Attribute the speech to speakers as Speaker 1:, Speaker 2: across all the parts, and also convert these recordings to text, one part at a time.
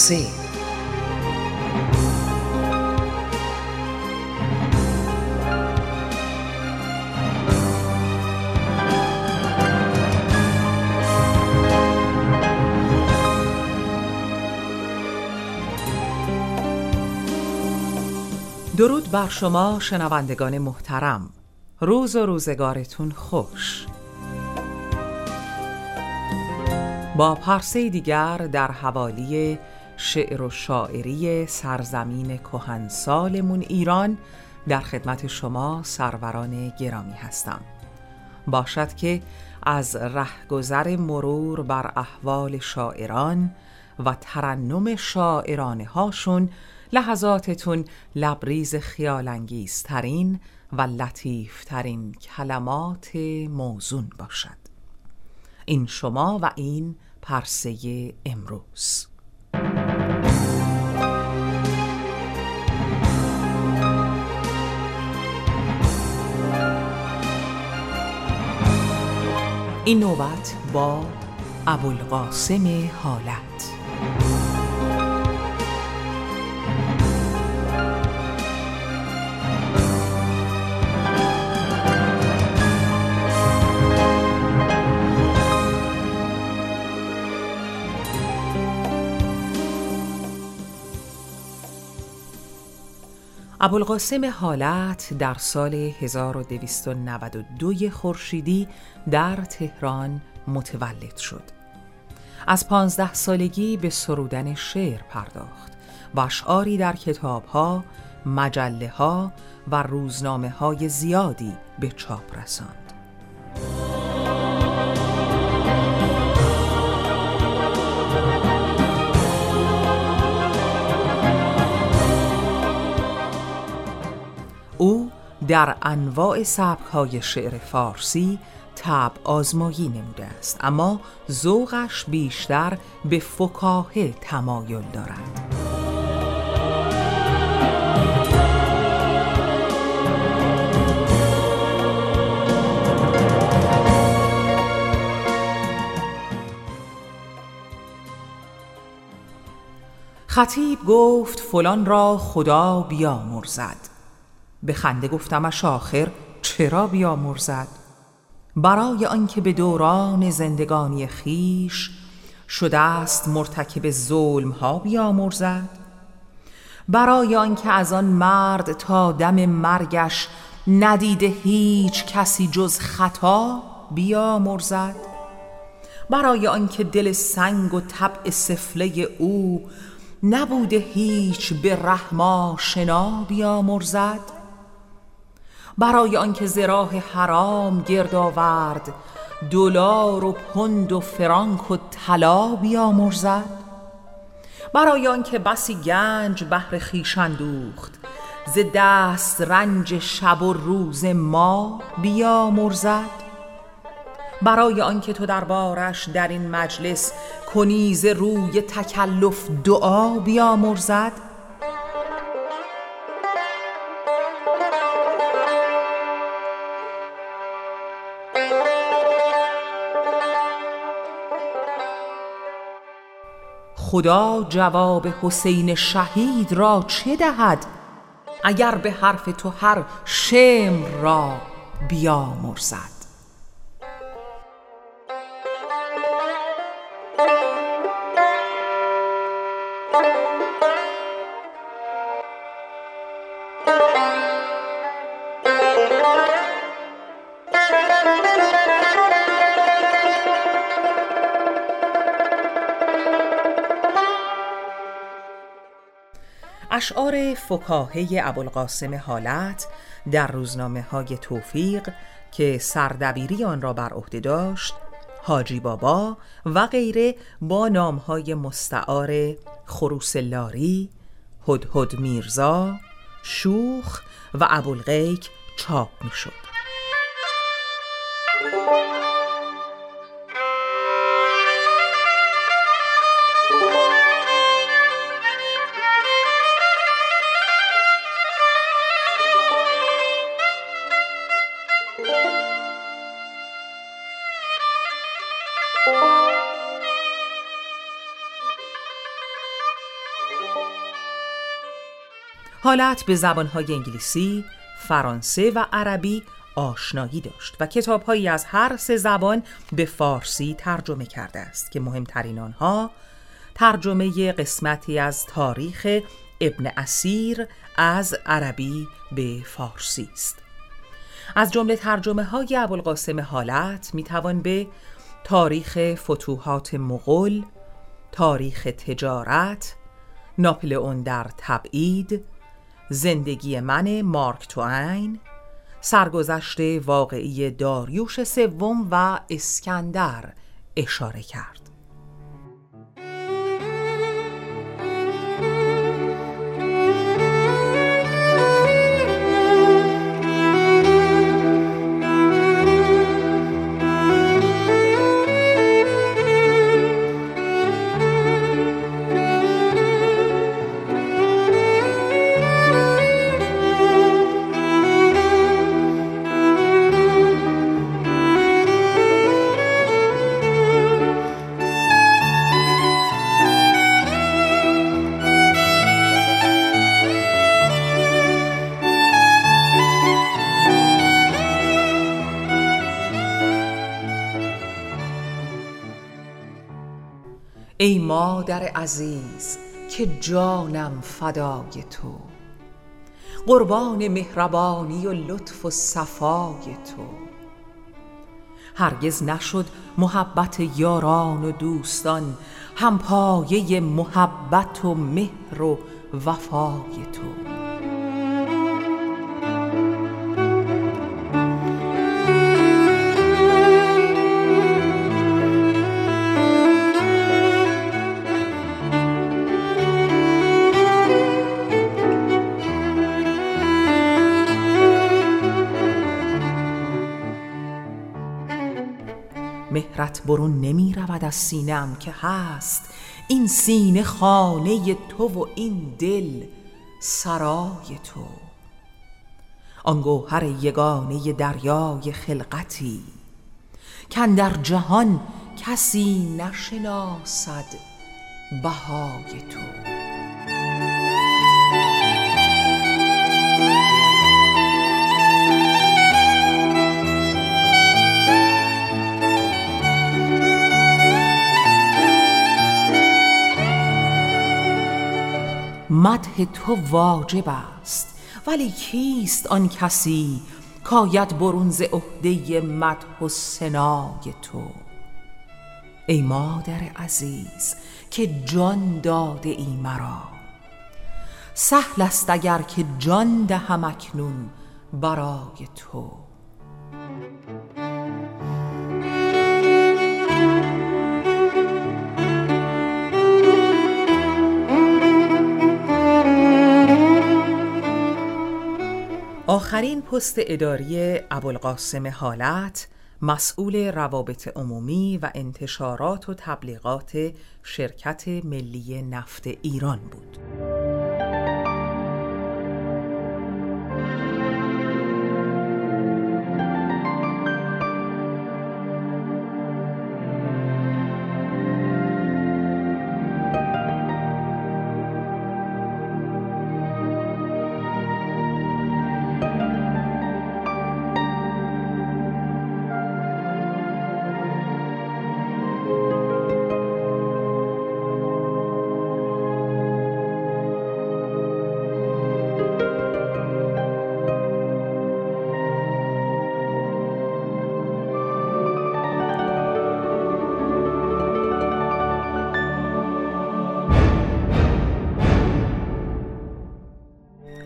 Speaker 1: سه درود بر شما شنوندگان محترم. روز و روزگارتون خوش. با پرسه دیگر در حوالی شعر و شاعری سرزمین کهنسالمون ایران در خدمت شما سروران گرامی هستم. باشد که از رهگذر مرور بر احوال شاعران و ترنم شاعرانه هاشون لحظاتتون لبریز خیالانگیزترین و لطیفترین کلمات موزون باشد. این شما و این پرسه امروز. این نوبت با ابوالقاسم حالت. ابوالقاسم حالت در سال 1292 خورشیدی در تهران متولد شد. از پانزده سالگی به سرودن شعر پرداخت و اشعاری در کتابها، مجله ها و روزنامه های زیادی به چاپ رساند. در انواع های شعر فارسی تب آزمایی نموده است اما ذوقش بیشتر به فکاهه تمایل دارد. خطیب گفت فلان را خدا بیامرزد. به خنده گفتمش آخر چرا بیامرزد؟ برای آنکه به دوران زندگانی خیش شده است مرتکب ظلم ها بیامرزد. برای آنکه از آن مرد تا دم مرگش ندیده هیچ کسی جز خطا بیامرزد. برای آنکه دل سنگ و طبع سفله او نبوده هیچ به رحما شنا بیامرزد. برای آنکه زراح حرام گرد آورد. دلار و پند و فرانک و طلا بیامرزد. برای آنکه بسی گنج بهر خویش اندوخت. ز دست رنج شب و روز ما بیامرزد. برای آنکه تو دربارش در این مجلس کنیز روی تکلف دعا بیامرزد. خدا جواب حسین شهید را چه دهد؟ اگر به حرف تو هر شمر را بیامرزد. اشعار فکاهه ابوالقاسم حالت در روزنامه های توفیق که سردبیری آن را بر عهده داشت حاجی بابا و غیره با نامهای مستعار خروس لاری، هدهد میرزا، شوخ و ابوالغیک چاپ می شد. حالت به زبانهای انگلیسی، فرانسه و عربی آشنایی داشت و کتابهایی از هر سه زبان به فارسی ترجمه کرده است که مهمترین آنها ترجمه قسمتی از تاریخ ابن اسیر از عربی به فارسی است. از جمله ترجمه های ابوالقاسم حالت می توان به تاریخ فتوحات مغول، تاریخ تجارت، ناپلئون در تبعید، زندگی من مارک توین، سرگذشت واقعی داریوش سوم و اسکندر اشاره کرد. مادر عزیز که جانم فدای تو. قربان مهربانی و لطف و صفای تو. هرگز نشد محبت یاران و دوستان هم پایه محبت و مهر و وفای تو. مهرت برون نمی رود از سینم که هست. این سینه خانه تو و این دل سرای تو. آن گوهر یگانه دریای خلقتی کن در جهان کسی نشناسد بهای تو. مدح تو واجب است. ولی کیست آن کسی کاید برون ز عهده مدح و سنای تو؟ ای مادر عزیز که جان داده ای مرا سهل است اگر که جان دهم اکنون برای تو. آخرین پست اداری ابوالقاسم حالت مسئول روابط عمومی و انتشارات و تبلیغات شرکت ملی نفت ایران بود.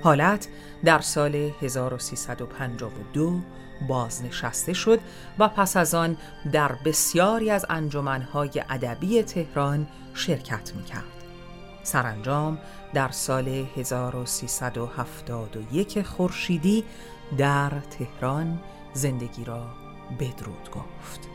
Speaker 1: حالت در سال 1352 بازنشسته شد و پس از آن در بسیاری از انجمنهای ادبی تهران شرکت می‌کرد. سرانجام در سال 1371 خورشیدی در تهران زندگی را بدرود گفت.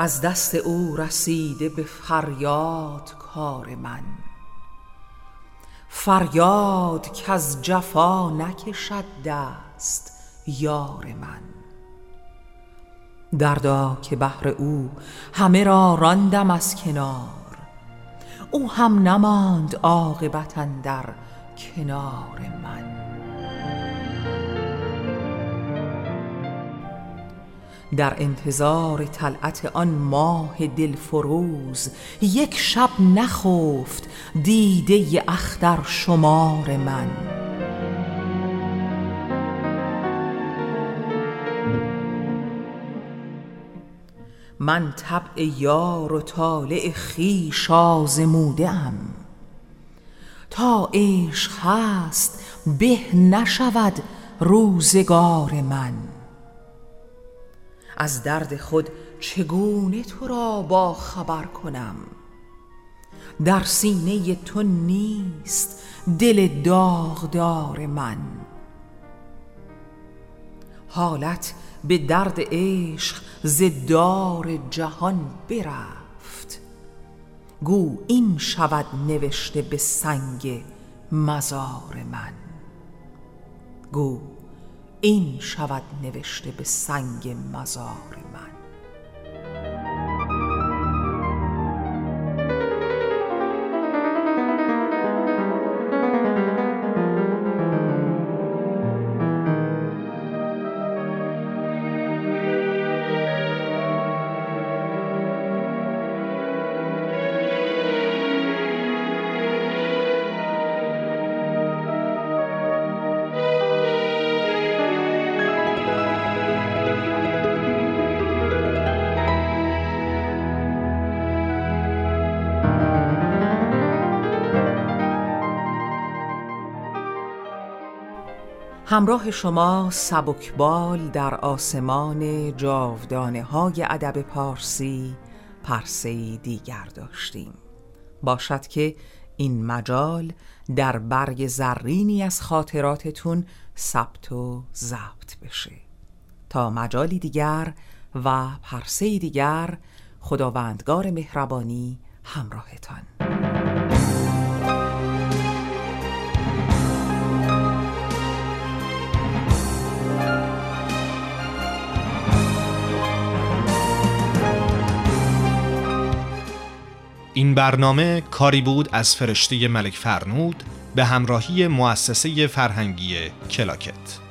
Speaker 1: از دست او رسیده به فریاد کار من. فریاد که از جفا نکشد دست یار من. دردا که بهر او همه را راندم از کنار او هم نماند عاقبتا در کنار من. در انتظار طلعت آن ماه دلفروز یک شب نخفت دیده اختر شمار من. من طبع یار و طالع خویش آزموده ام تا عشق هست به نشود روزگار من. از درد خود چگونه تو را با خبر کنم؟ در سینه تو نیست دل داغدار من. حالت به درد عشق ز دار جهان برفت. گو این شود نوشته به سنگ مزار من. گو این شود نوشته به سنگ مزار. همراه شما سبکبال در آسمان جاودانه های ادب پارسی پرسه دیگر داشتیم. باشد که این مجال در برگ زرینی از خاطراتتون ثبت و ضبط بشه. تا مجالی دیگر و پرسه دیگر خداوندگار مهربانی همراهتان.
Speaker 2: این برنامه کاری بود از فرشته ملک فرنود به همراهی مؤسسه فرهنگی کلاکت.